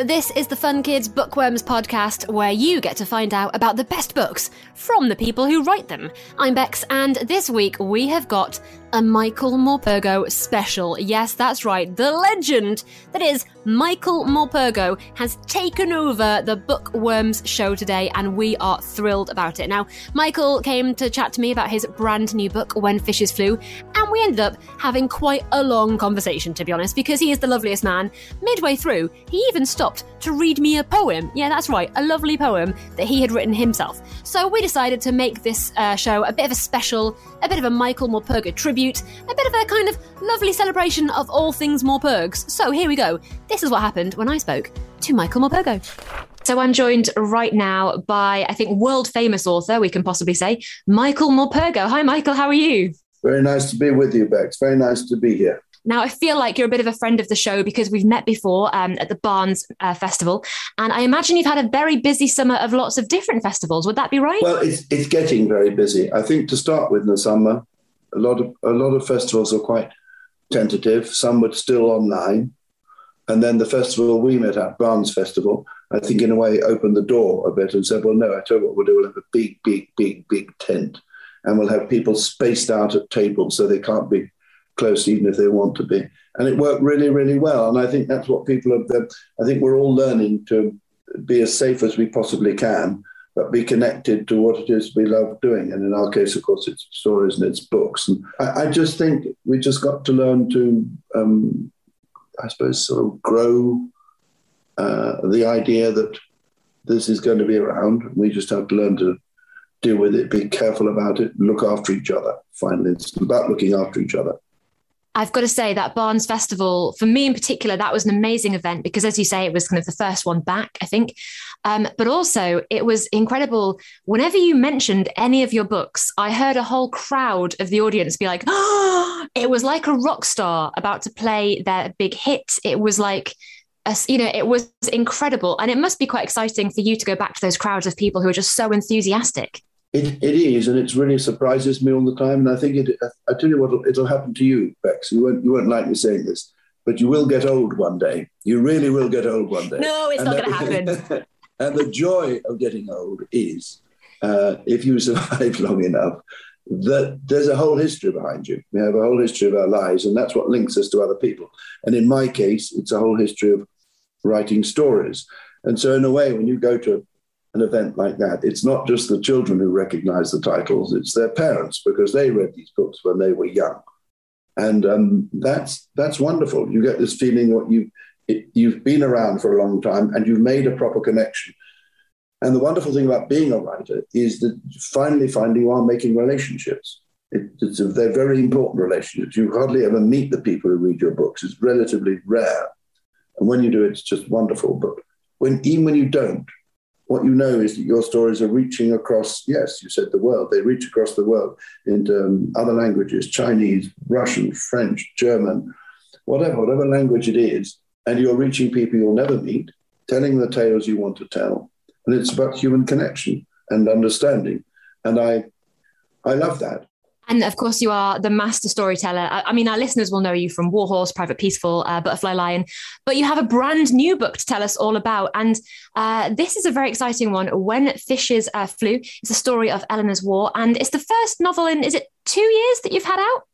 This is the Fun Kids Bookworms podcast where you get to find out about the best books from the people who write them. I'm Bex, and this week we have got a Michael Morpurgo special. Yes, that's right, the legend that is Michael Morpurgo has taken over the Bookworms show today, and we are thrilled about it. Now, Michael came to chat to me about his brand new book, When Fishes Flew, and we ended up having quite a long conversation, to be honest, because he is the loveliest man. Midway through, he even stopped to read me a poem. Yeah, that's right, a lovely poem that he had written himself. So we decided to make this uh, show a bit of a special, a bit of a Michael Morpurgo tribute, a bit of a kind of lovely celebration of all things Morpurgs. So here we go. This is what happened when I spoke to Michael Morpurgo. So I'm joined right now by, I think, world famous author, we can possibly say, Michael Morpurgo. Hi, Michael, how are you? Very nice to be with you, Bex. Very nice to be here. Now, I feel like you're a bit of a friend of the show because we've met before um, at the Barnes uh, Festival. And I imagine you've had a very busy summer of lots of different festivals. Would that be right? Well, it's, it's getting very busy. I think to start with in the summer, a lot of, a lot of festivals are quite tentative. Some were still online. And then the festival we met at, Barnes Festival, I think in a way opened the door a bit and said, well, no, I tell you what we'll do, we'll have a big, big, big, big tent. And we'll have people spaced out at tables so they can't be close even if they want to be. And it worked really, really well. And I think that's what people have, I think we're all learning to be as safe as we possibly can, but be connected to what it is we love doing. And in our case, of course, it's stories and it's books. And I, I just think we just got to learn to, um, I suppose, sort of grow uh, the idea that this is going to be around. We just have to learn to deal with it, be careful about it, look after each other. Finally, it's about looking after each other. I've got to say that Barnes Festival, for me in particular, that was an amazing event because, as you say, it was kind of the first one back, I think. Um, but also, it was incredible. Whenever you mentioned any of your books, I heard a whole crowd of the audience be like, oh, it was like a rock star about to play their big hit. It was like, a, you know, it was incredible. And it must be quite exciting for you to go back to those crowds of people who are just so enthusiastic. It, it is, and it really surprises me all the time. And I think it. I tell you what, it'll happen to you, Bex. You won't. You won't like me saying this, but you will get old one day. You really will get old one day. No, it's and not going to happen. and the joy of getting old is, uh, if you survive long enough, that there's a whole history behind you. We have a whole history of our lives, and that's what links us to other people. And in my case, it's a whole history of writing stories. And so, in a way, when you go to an event like that, it's not just the children who recognize the titles, it's their parents because they read these books when they were young. And um, that's, that's wonderful. You get this feeling that you, it, you've been around for a long time and you've made a proper connection. And the wonderful thing about being a writer is that finally finding you are making relationships. It, a, they're very important relationships. You hardly ever meet the people who read your books. It's relatively rare. And when you do, it's just wonderful. But when, even when you don't, what you know is that your stories are reaching across, yes, you said the world, they reach across the world into um, other languages, Chinese, Russian, French, German, whatever, whatever language it is, and you're reaching people you'll never meet, telling the tales you want to tell. And it's about human connection and understanding. And I, I love that. And of course, you are the master storyteller. I, I mean, our listeners will know you from Warhorse, Private Peaceful, uh, Butterfly Lion, but you have a brand new book to tell us all about. And uh, this is a very exciting one When Fishes uh, Flew. It's a story of Eleanor's War. And it's the first novel in, is it two years that you've had out?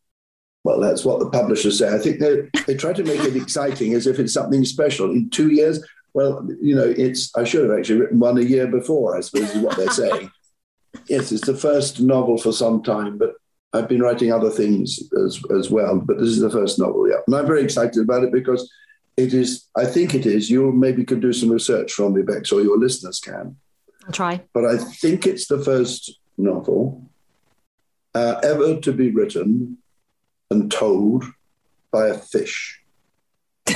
Well, that's what the publishers say. I think they they try to make it exciting as if it's something special. In two years, well, you know, it's I should have actually written one a year before. I suppose is what they're saying. yes, it's the first novel for some time, but I've been writing other things as, as well, but this is the first novel, yeah. And I'm very excited about it because it is, I think it is, you maybe could do some research from me, Bex, or your listeners can. I'll try. But I think it's the first novel uh, ever to be written and told by a fish.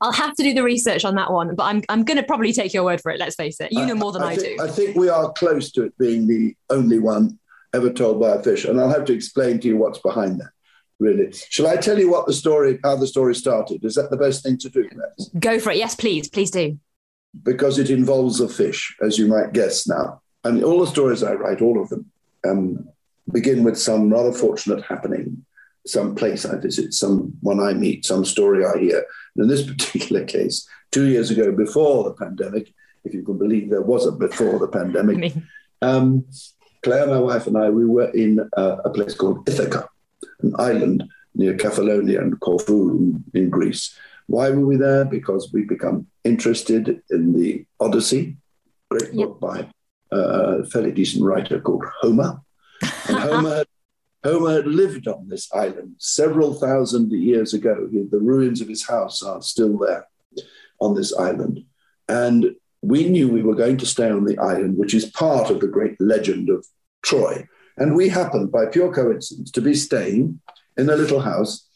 I'll have to do the research on that one, but I'm, I'm going to probably take your word for it. Let's face it. You know more than I, I, think, do. I think we are close to it being the only one ever told by a fish. And I'll have to explain to you what's behind that, really. Shall I tell you what the story, how the story started? Is that the best thing to do? Bex? Go for it. Yes, please. Please do. Because it involves a fish, as you might guess now. And all the stories I write, all of them, um, begin with some rather fortunate happening some place I visit, someone I meet, some story I hear. And in this particular case, two years ago, before the pandemic, if you can believe there was a before the pandemic, um, Claire, my wife, and I, we were in a, a place called Ithaca, an island near Kefalonia and Corfu in, Greece. Why were we there? Because we become interested in the Odyssey, great book by a fairly decent writer called Homer. And Homer, Homer lived on this island several thousand years ago. The ruins of his house are still there on this island. And we knew we were going to stay on the island, which is part of the great legend of Troy. And we happened, by pure coincidence, to be staying in a little house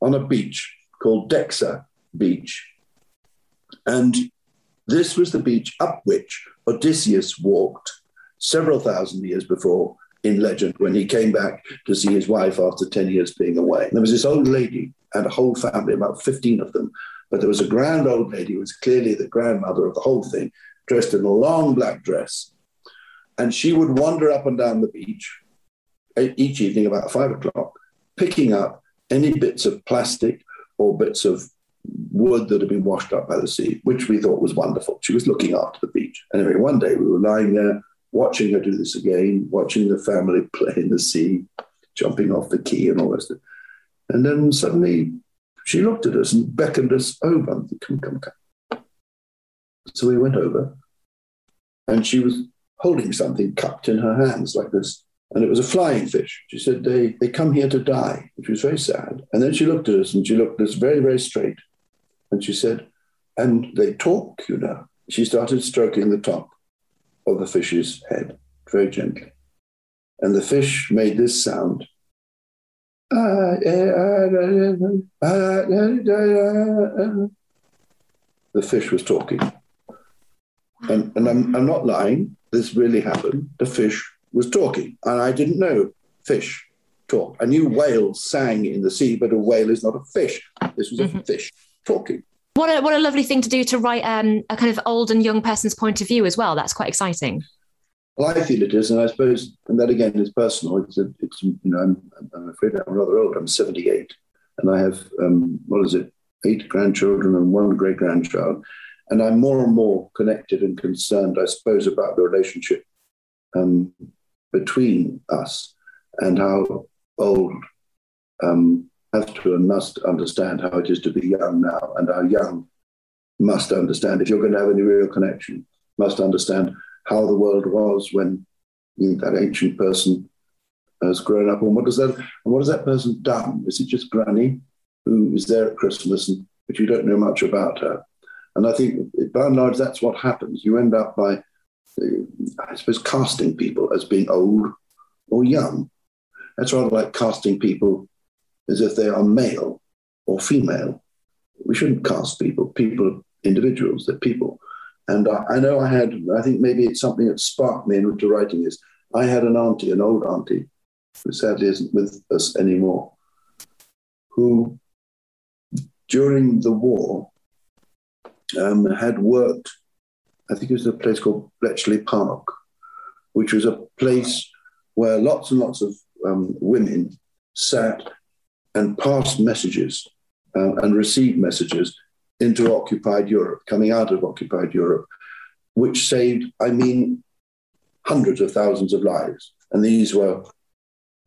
on a beach called Dexa Beach. And this was the beach up which Odysseus walked several thousand years before in legend when he came back to see his wife after 10 years being away. There was this old lady and a whole family, about 15 of them. But there was a grand old lady who was clearly the grandmother of the whole thing, dressed in a long black dress. And she would wander up and down the beach each evening about five o'clock, picking up any bits of plastic or bits of wood that had been washed up by the sea, which we thought was wonderful. She was looking after the beach. Anyway, one day we were lying there watching her do this again, watching the family play in the sea, jumping off the quay and all this. And then suddenly she looked at us and beckoned us over. Come, come, come. So we went over, and she was holding something cupped in her hands like this. And it was a flying fish. She said, they, they come here to die, which was very sad. And then she looked at us and she looked at us very, very straight. And she said, and they talk, you know. She started stroking the top of the fish's head very gently. And the fish made this sound. The fish was talking. And, and I'm, I'm not lying. This really happened. The fish was talking. And I didn't know fish talk. I knew whales sang in the sea, but a whale is not a fish. This was a mm-hmm. fish talking. What a what a lovely thing to do to write um, a kind of old and young person's point of view as well. That's quite exciting. Well, I feel it is, and I suppose, and that again is personal. It's, a, it's you know, I'm, I'm afraid I'm rather old. I'm 78, and I have um, what is it, eight grandchildren and one great grandchild, and I'm more and more connected and concerned, I suppose, about the relationship um, between us and how old um, have to and must understand how it is to be young now, and how young must understand if you're going to have any real connection, must understand how the world was when that ancient person has grown up, and what does that and what has that person done? Is it just Granny who is there at Christmas, and but you don't know much about her? And I think, by and large, that's what happens. You end up by, I suppose, casting people as being old or young. That's rather like casting people as if they are male or female. We shouldn't cast people. People are individuals, they're people. And I, I know I had, I think maybe it's something that sparked me into writing is I had an auntie, an old auntie, who sadly isn't with us anymore, who during the war um, had worked, I think it was a place called Bletchley Park, which was a place where lots and lots of um, women sat and passed messages uh, and received messages into occupied Europe, coming out of occupied Europe, which saved, I mean, hundreds of thousands of lives. And these were,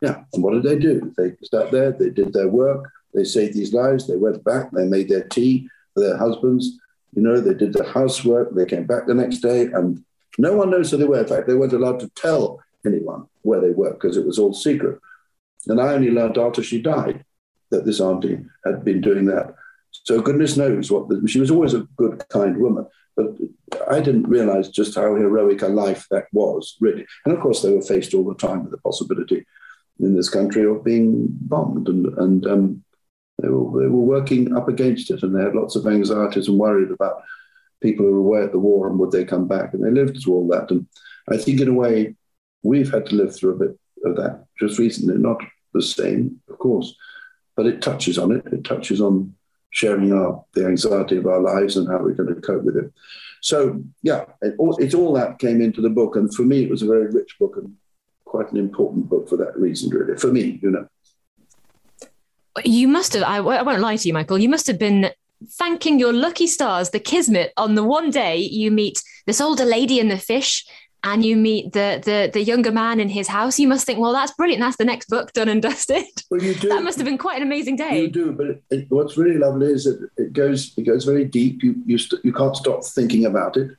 yeah, and what did they do? They sat there, they did their work, they saved these lives, they went back, they made their tea for their husbands, you know, they did their housework, they came back the next day, and no one knows who they were. In fact, they weren't allowed to tell anyone where they were because it was all secret. And I only learned after she died that this auntie had been doing that. So goodness knows what the, she was always a good, kind woman. But I didn't realize just how heroic a life that was, really. And of course, they were faced all the time with the possibility in this country of being bombed, and, and um, they, were, they were working up against it, and they had lots of anxieties and worried about people who were away at the war and would they come back, and they lived through all that. And I think, in a way, we've had to live through a bit of that just recently, not the same, of course, but it touches on it. It touches on sharing our the anxiety of our lives and how we're going to cope with it. So yeah, it all, it's all that came into the book, and for me, it was a very rich book and quite an important book for that reason, really. For me, you know. You must have, I, I won't lie to you, Michael, you must have been thanking your lucky stars, the kismet, on the one day you meet this older lady in the fish and you meet the the the younger man in his house, you must think, well, that's brilliant. That's the next book done and dusted. Well, you do. That must have been quite an amazing day. You do, but it, it, what's really lovely is that it goes it goes very deep. You you st- you can't stop thinking about it,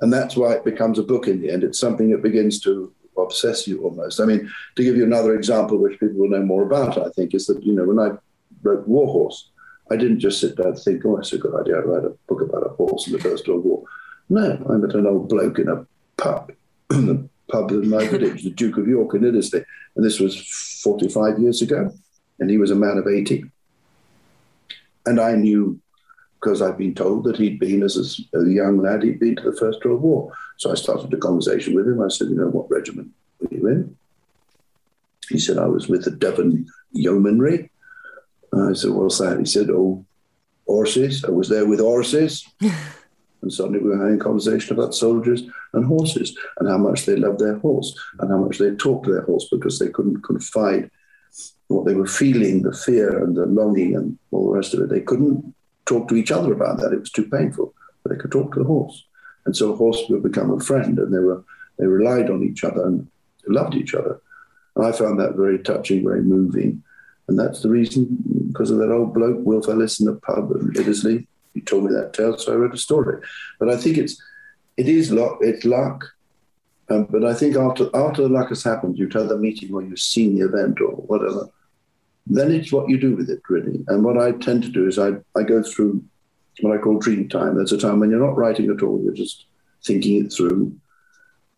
and that's why it becomes a book in the end. It's something that begins to obsess you almost. I mean, to give you another example, which people will know more about, I think, is that you know when I wrote Warhorse, I didn't just sit down and think, oh, it's a good idea to write a book about a horse in the First World War. No, I met an old bloke in a pub, the pub in my village, the Duke of York in Iddesleigh, and this was 45 years ago, and he was a man of 80. And I knew, because I'd been told that he'd been, as a young lad, he'd been to the First World War. So I started a conversation with him. I said, you know, what regiment were you in? He said, I was with the Devon Yeomanry. I said, what's that? He said, oh, horses. I was there with horses. and suddenly we were having a conversation about soldiers and horses and how much they loved their horse and how much they talked to their horse because they couldn't confide what they were feeling, the fear and the longing and all the rest of it. They couldn't talk to each other about that. It was too painful. But they could talk to the horse. And so a horse would become a friend and they were they relied on each other and loved each other. And I found that very touching, very moving. And that's the reason, because of that old bloke, Wilf Ellis in the pub in Iddesleigh. He told me that tale, so I wrote a story. But I think it's it is luck. It's luck. Um, but I think after after the luck has happened, you've had the meeting or you've seen the event or whatever, then it's what you do with it really. And what I tend to do is I, I go through what I call dream time. That's a time when you're not writing at all. You're just thinking it through,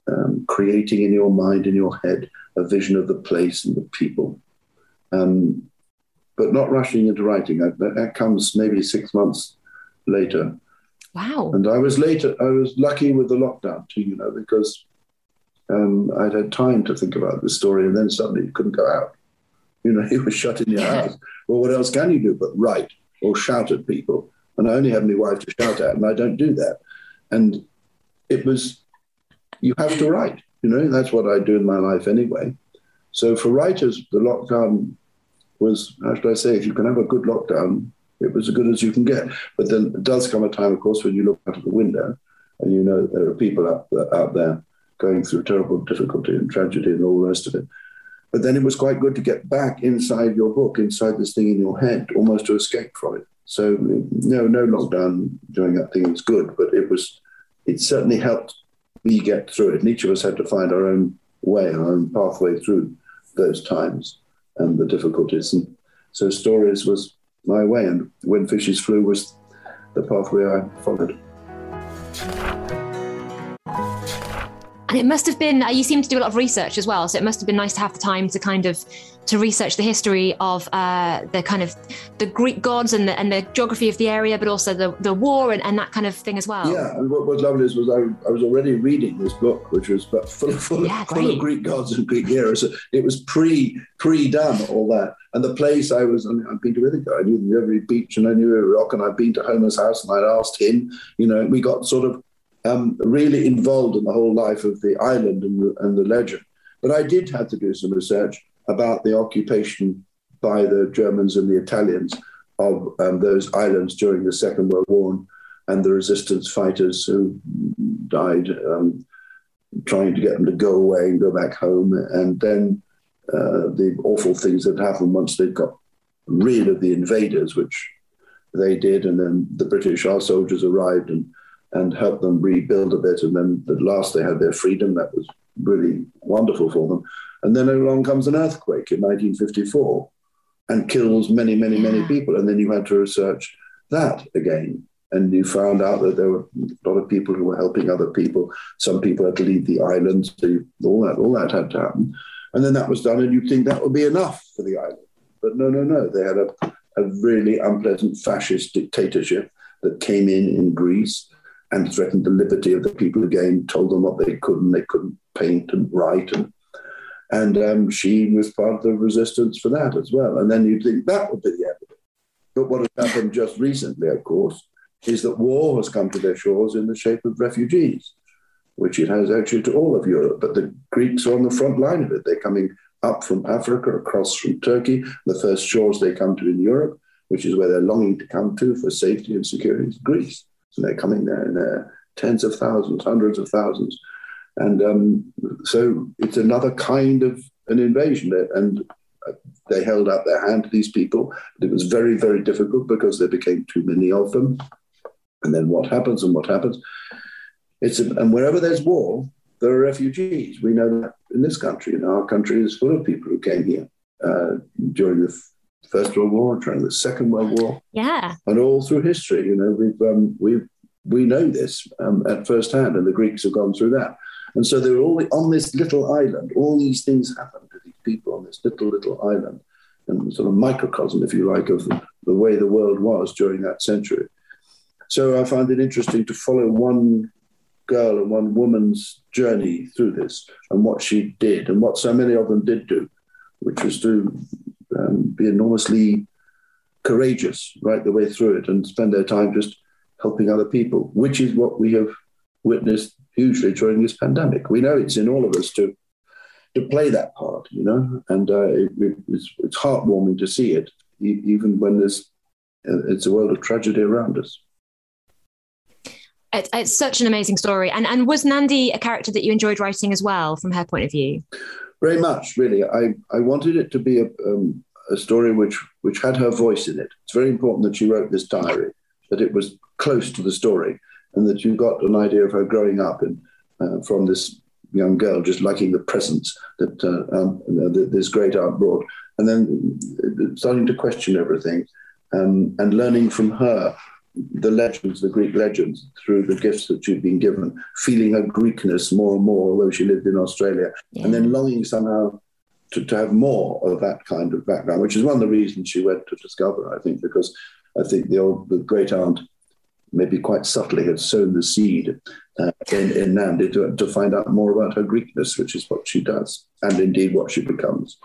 um, creating in your mind, in your head, a vision of the place and the people um, but not rushing into writing. That, comes maybe six months later. Wow. And I was later, I was lucky with the lockdown too, you know, because um, I'd had time to think about the story and then suddenly you couldn't go out. You know, you were shut in your house. Well, what else can you do but write or shout at people? And I only have my wife to shout at, and I don't do that. And it was, you have to write, you know, that's what I do in my life anyway. So for writers, the lockdown was, how should I say, if you can have a good lockdown, it was as good as you can get. But then it does come a time, of course, when you look out of the window and you know there are people out there, out there going through terrible difficulty and tragedy and all the rest of it. But then it was quite good to get back inside your book, inside this thing in your head, almost to escape from it. So no, no lockdown during that thing was good, but it was, it certainly helped me get through it. And each of us had to find our own way, our own pathway through those times and the difficulties. And so stories was my way, and when fishes flew was the pathway I followed. And it must have been, uh, you seem to do a lot of research as well. So it must have been nice to have the time to kind of to research the history of uh, the kind of the Greek gods and the, and the geography of the area, but also the, the war and, and that kind of thing as well. Yeah, and what was lovely is was I, I was already reading this book, which was full of, full, yeah, full of Greek gods and Greek heroes. So it was pre pre done all that. And the place I was, I mean, I've been to Ithaca. I knew every beach and I knew every rock, and I'd been to Homer's house and I'd asked him. You know, we got sort of um, really involved in the whole life of the island and the, and the legend. But I did have to do some research about the occupation by the Germans and the Italians of um, those islands during the Second World War and the resistance fighters who died um, trying to get them to go away and go back home. And then uh, the awful things that happened once they got rid of the invaders, which they did. And then the British, our soldiers arrived and and help them rebuild a bit. And then at last they had their freedom. That was really wonderful for them. And then along comes an earthquake in 1954 and kills many, many, many people. And then you had to research that again. And you found out that there were a lot of people who were helping other people. Some people had to leave the island. So all that, all that had to happen. And then that was done, and you'd think that would be enough for the island. But no, no, no. They had a, a really unpleasant fascist dictatorship that came in in Greece and threatened the liberty of the people again, told them what they couldn't, they couldn't paint and write. And, and um, she was part of the resistance for that as well. And then you'd think that would be the end. But what has happened just recently, of course, is that war has come to their shores in the shape of refugees, which it has actually to all of Europe. But the Greeks are on the front line of it. They're coming up from Africa, across from Turkey, the first shores they come to in Europe, which is where they're longing to come to for safety and security, is Greece. So they're coming there in their tens of thousands, hundreds of thousands. And um, so it's another kind of an invasion. And they held out their hand to these people. But it was very, very difficult because there became too many of them. And then what happens and what happens? It's a, and wherever there's war, there are refugees. We know that in this country. And our country is full of people who came here uh, during the First World War, during the Second World War. Yeah. And all through history, you know, we've um, we've we know this um, at first hand, and the Greeks have gone through that. And so they're all on this little island. All these things happen to these people on this little, little island, and sort of microcosm, if you like, of the, the way the world was during that century. So I find it interesting to follow one girl and one woman's journey through this and what she did and what so many of them did do, which was to um, be enormously courageous right the way through it and spend their time just helping other people, which is what we have witnessed hugely during this pandemic. We know it's in all of us to to play that part, you know, and uh, it, it's, it's heartwarming to see it, even when there's uh, it's a world of tragedy around us. It, it's such an amazing story, and and was Nandi a character that you enjoyed writing as well, from her point of view? Very much, really. I I wanted it to be a um, a story which which had her voice in it. It's very important that she wrote this diary, that it was close to the story, and that you got an idea of her growing up and uh, from this young girl just liking the presents that uh, um, this great aunt brought, and then uh, starting to question everything um, and learning from her the legends, the Greek legends, through the gifts that she'd been given, feeling her Greekness more and more, although she lived in Australia, yeah. and then longing somehow to, to have more of that kind of background, which is one of the reasons she went to discover, I think, because I think the old the great aunt maybe quite subtly had sown the seed uh, in, in Nandi to, to find out more about her Greekness, which is what she does, and indeed what she becomes.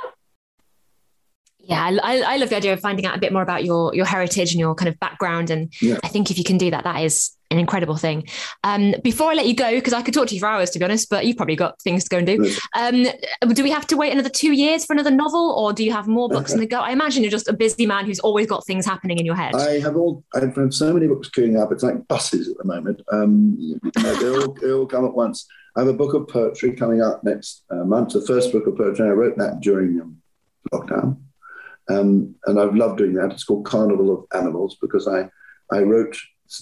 Yeah, I, I love the idea of finding out a bit more about your your heritage and your kind of background, and yeah. I think if you can do that, that is an incredible thing. Um, before I let you go, because I could talk to you for hours, to be honest, but you've probably got things to go and do. Um, do we have to wait another two years for another novel, or do you have more books in the go? I imagine you're just a busy man who's always got things happening in your head. I have all, I've had so many books queuing up. It's like buses at the moment. Um, they, all, they all come at once. I have a book of poetry coming out next uh, month. The first book of poetry. I wrote that during um, lockdown, um, and I've loved doing that. It's called Carnival of Animals because I I wrote.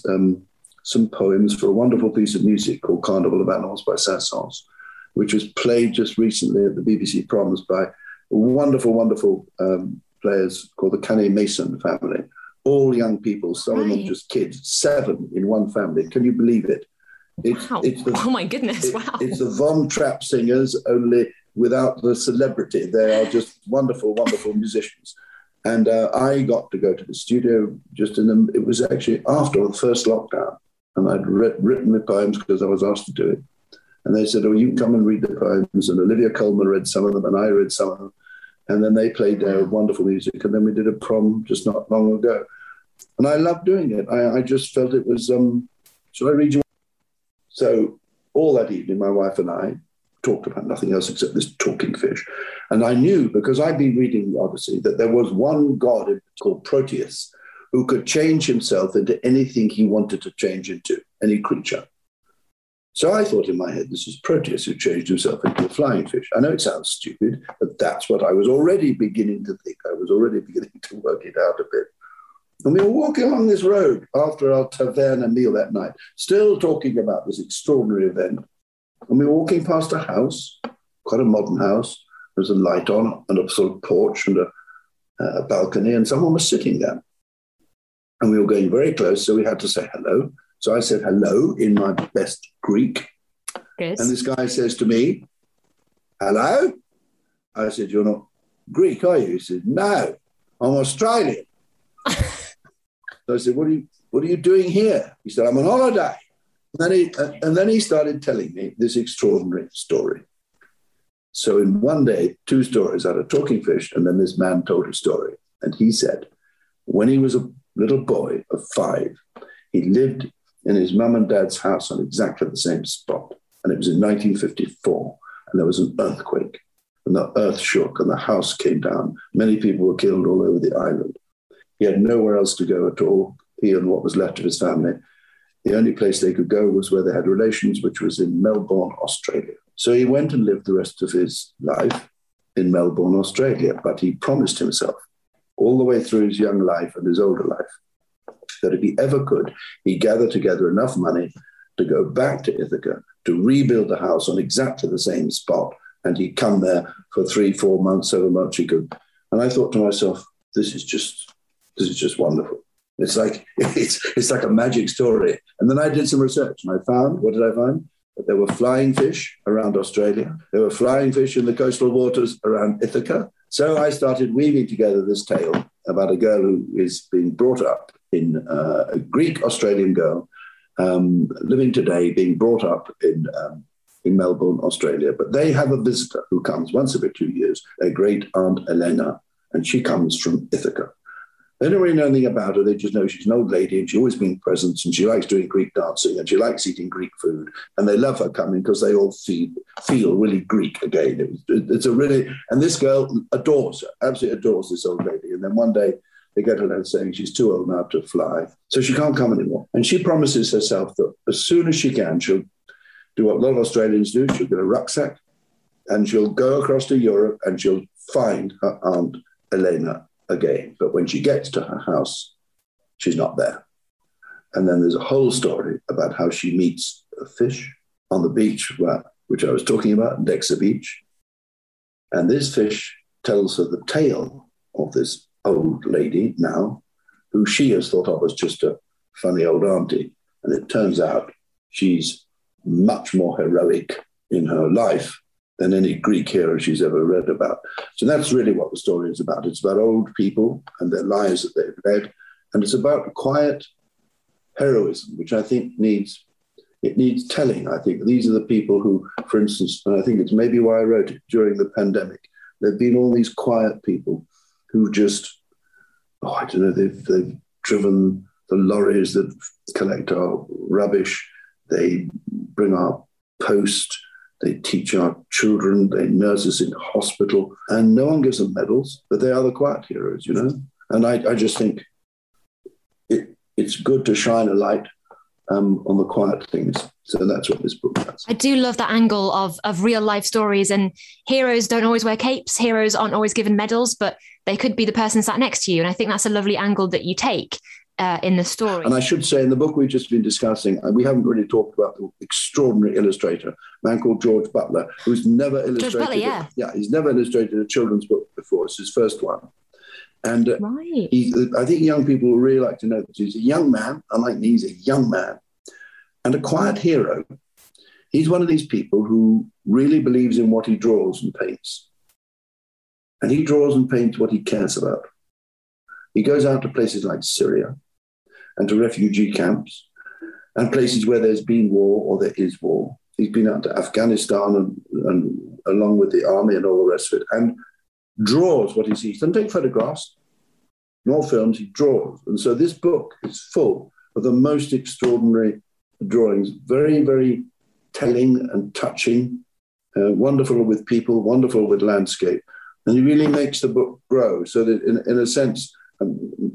Um, some poems for a wonderful piece of music called Carnival of Animals by Saint-Saëns, which was played just recently at the BBC Proms by wonderful, wonderful um, players called the Kanneh-Mason family. All young people, some of them just kids, seven in one family. Can you believe it? It's, wow. It's the, oh my goodness! It, wow. It's the Von Trapp singers, only without the celebrity. They are just wonderful, wonderful musicians. And uh, I got to go to the studio just in the, it was actually after the first lockdown and I'd written the poems because I was asked to do it. And they said, "Oh, you come and read the poems." And Olivia Colman read some of them, and I read some of them. And then they played their wonderful music, and then we did a prom just not long ago. And I loved doing it. I, I just felt it was. Um, should I read you? So all that evening, my wife and I talked about nothing else except this talking fish. And I knew because I'd been reading the Odyssey that there was one god called Proteus who could change himself into anything he wanted to change into, any creature. So I thought in my head, this is Proteus who changed himself into a flying fish. I know it sounds stupid, but that's what I was already beginning to think. I was already beginning to work it out a bit. And we were walking along this road after our taverna meal that night, still talking about this extraordinary event. And we were walking past a house, quite a modern house. There was a light on and a sort of porch and a, a balcony, and someone was sitting there and we were going very close, so we had to say hello. So I said hello in my best Greek. Good. And this guy says to me, Hello? I said, You're not Greek, are you? He said, No, I'm Australian. so I said, What are you what are you doing here? He said, I'm on holiday. And then he and then he started telling me this extraordinary story. So in one day, two stories out of Talking Fish, and then this man told a story. And he said, when he was a little boy of five. He lived in his mum and dad's house on exactly the same spot. And it was in 1954, and there was an earthquake. and the earth shook and the house came down. Many people were killed all over the island. He had nowhere else to go at all, he and what was left of his family. The only place they could go was where they had relations, which was in Melbourne, Australia. So he went and lived the rest of his life in Melbourne, Australia. But he promised himself all the way through his young life and his older life that if he ever could, he'd gather together enough money to go back to Ithaca to rebuild the house on exactly the same spot. And he'd come there for three, four months, seven months he could. And I thought to myself, this is just this is just wonderful. It's like it's it's like a magic story. And then I did some research and I found what did I find? That there were flying fish around Australia. There were flying fish in the coastal waters around Ithaca. So I started weaving together this tale about a girl who is being brought up in uh, a Greek Australian girl um, living today, being brought up in um, in Melbourne, Australia. But they have a visitor who comes once every two years, their great aunt Elena, and she comes from Ithaca. They don't really know anything about her. They just know she's an old lady and she's always brings presents and she likes doing Greek dancing and she likes eating Greek food. And they love her coming because they all feel, feel really Greek again. It, it's a really, and this girl adores her, absolutely adores this old lady. And then one day they get a letter saying she's too old now to fly. So she can't come anymore. And she promises herself that as soon as she can, she'll do what a lot of Australians do. She'll get a rucksack and she'll go across to Europe and she'll find her aunt Elena again. But when she gets to her house, she's not there. And then there's a whole story about how she meets a fish on the beach, where, which I was talking about, Dexa Beach. And this fish tells her the tale of this old lady now, who she has thought of as just a funny old auntie. And it turns out she's much more heroic in her life than any Greek hero she's ever read about. So that's really what the story is about. It's about old people and their lives that they've led, and it's about quiet heroism, which I think needs it needs telling. I think these are the people who, for instance, and I think it's maybe why I wrote it during the pandemic. There've been all these quiet people who just, oh, I don't know, they've they've driven the lorries that collect our rubbish. They bring our post they teach our children, they nurse us in hospital, and no one gives them medals, but they are the quiet heroes, you know? And I, I just think it, it's good to shine a light um, on the quiet things. So that's what this book does. I do love that angle of of real life stories, and heroes don't always wear capes. Heroes aren't always given medals, but they could be the person sat next to you. And I think that's a lovely angle that you take uh, in the story. And I should say, in the book we've just been discussing, we haven't really talked about the extraordinary illustrator, a man called George Butler, who's never illustrated. Butler, yeah. A, yeah, he's never illustrated a children's book before. It's his first one. And uh, right. he, I think young people will really like to know that he's a young man, unlike me, he's a young man and a quiet hero. He's one of these people who really believes in what he draws and paints. And he draws and paints what he cares about. He goes out to places like Syria, and to refugee camps and places where there's been war or there is war. He's been out to Afghanistan and, and along with the army and all the rest of it and draws what he sees. Doesn't take photographs nor films, he draws. And so this book is full of the most extraordinary drawings, very, very telling and touching, uh, wonderful with people, wonderful with landscape. And he really makes the book grow so that, in, in a sense,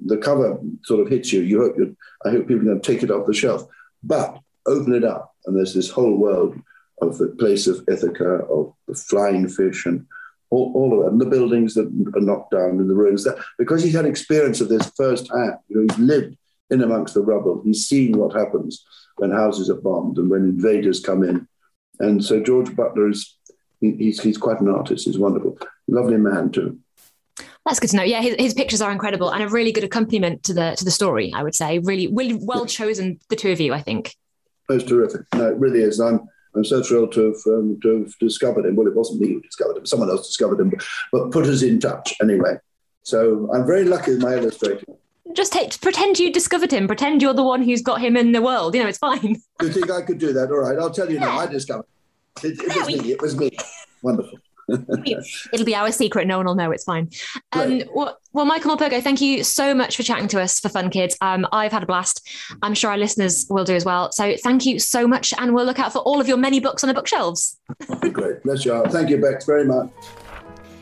the cover sort of hits you. You hope you I hope people are going to take it off the shelf, but open it up, and there's this whole world of the place of Ithaca, of the flying fish, and all, all of that, and the buildings that are knocked down and the ruins. That because he's had experience of this firsthand, you know, he's lived in amongst the rubble. He's seen what happens when houses are bombed and when invaders come in. And so George Butler is he's, he's quite an artist. He's wonderful, lovely man too. That's good to know. Yeah, his, his pictures are incredible and a really good accompaniment to the to the story. I would say really, really well chosen. The two of you, I think. Most terrific. No, it really is. I'm I'm so thrilled to have, um, to have discovered him. Well, it wasn't me who discovered him; someone else discovered him, but, but put us in touch anyway. So I'm very lucky with my illustrator. Just take, pretend you discovered him. Pretend you're the one who's got him in the world. You know, it's fine. You think I could do that? All right, I'll tell you yeah. now. I discovered. It, it was me. It was me. Wonderful. It'll be our secret. No one will know. It's fine. Um, well, well, Michael Morpurgo, thank you so much for chatting to us for Fun Kids. Um, I've had a blast. I'm sure our listeners will do as well. So thank you so much. And we'll look out for all of your many books on the bookshelves. Great. Bless you. Thank you, Bex, very much.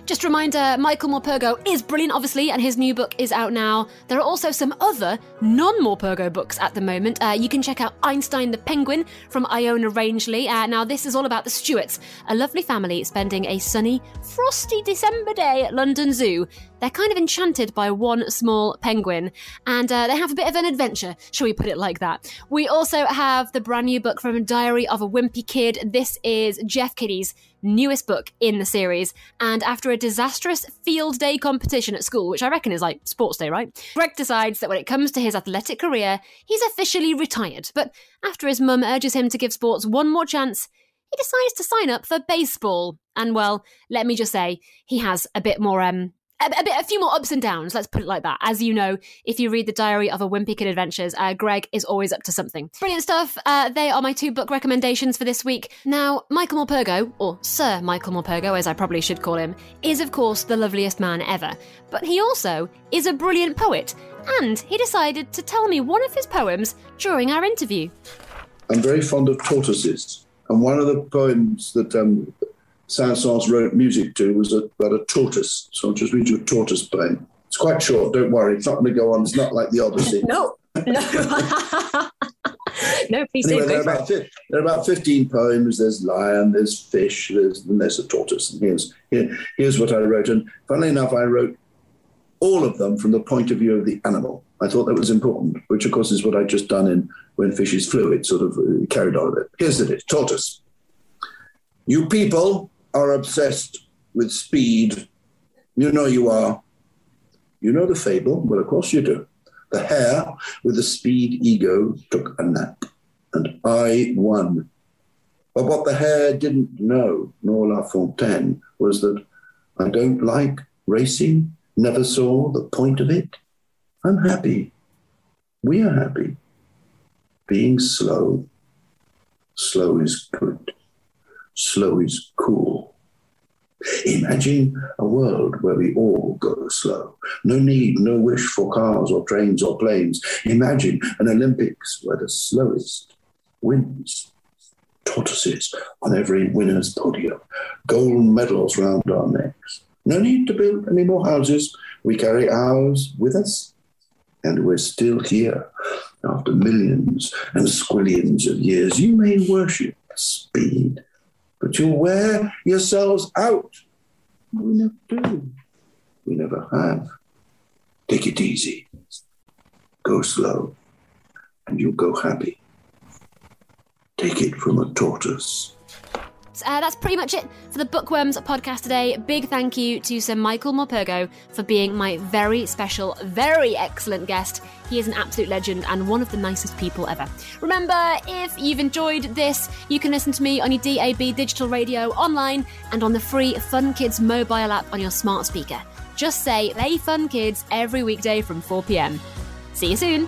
Just a reminder Michael Morpurgo is brilliant, obviously, and his new book is out now. There are also some other non Morpurgo books at the moment. Uh, you can check out Einstein the Penguin from Iona Rangeley. Uh, now, this is all about the Stewarts, a lovely family spending a sunny, frosty December day at London Zoo. They're kind of enchanted by one small penguin, and uh, they have a bit of an adventure, shall we put it like that? We also have the brand new book from Diary of a Wimpy Kid. This is Jeff Kinney's newest book in the series. And after a disastrous field day competition at school, which I reckon is like sports day, right? Greg decides that when it comes to his athletic career, he's officially retired. But after his mum urges him to give sports one more chance, he decides to sign up for baseball. And well, let me just say, he has a bit more um a, a, bit, a few more ups and downs. Let's put it like that. As you know, if you read the Diary of a Wimpy Kid Adventures, uh, Greg is always up to something. Brilliant stuff. Uh, they are my two book recommendations for this week. Now, Michael Morpurgo, or Sir Michael Morpurgo, as I probably should call him, is of course the loveliest man ever. But he also is a brilliant poet, and he decided to tell me one of his poems during our interview. I'm very fond of tortoises, and one of the poems that um, Saint-Saëns wrote music to was about a tortoise. So I'll just read you a tortoise poem. It's quite short, don't worry. It's not going to go on. It's not like the Odyssey. no, no. no, please anyway, do. There are, about, there are about 15 poems. There's lion, there's fish, there's, and there's a tortoise. And here's, here, here's what I wrote. And funnily enough, I wrote all of them from the point of view of the animal. I thought that was important, which of course is what I'd just done in When Fishes Flew. It sort of uh, carried on a bit. Here's it, tortoise. You people are obsessed with speed. You know you are. You know the fable? Well, of course you do. The hare with the speed ego took a nap, and I won. But what the hare didn't know, nor La Fontaine, was that I don't like racing, never saw the point of it. I'm happy. We are happy. Being slow. Slow is good. Slow is cool. Imagine a world where we all go slow. No need, no wish for cars or trains or planes. Imagine an Olympics where the slowest wins. Tortoises on every winner's podium. Gold medals round our necks. No need to build any more houses. We carry ours with us. And we're still here after millions and squillions of years. You may worship speed but you wear yourselves out. We never do. We never have. Take it easy. Go slow, and you'll go happy. Take it from a tortoise. Uh, that's pretty much it for the Bookworms podcast today. Big thank you to Sir Michael Morpurgo for being my very special, very excellent guest. He is an absolute legend and one of the nicest people ever. Remember, if you've enjoyed this, you can listen to me on your DAB digital radio, online, and on the free Fun Kids mobile app on your smart speaker. Just say Play Fun Kids every weekday from 4 pm. See you soon.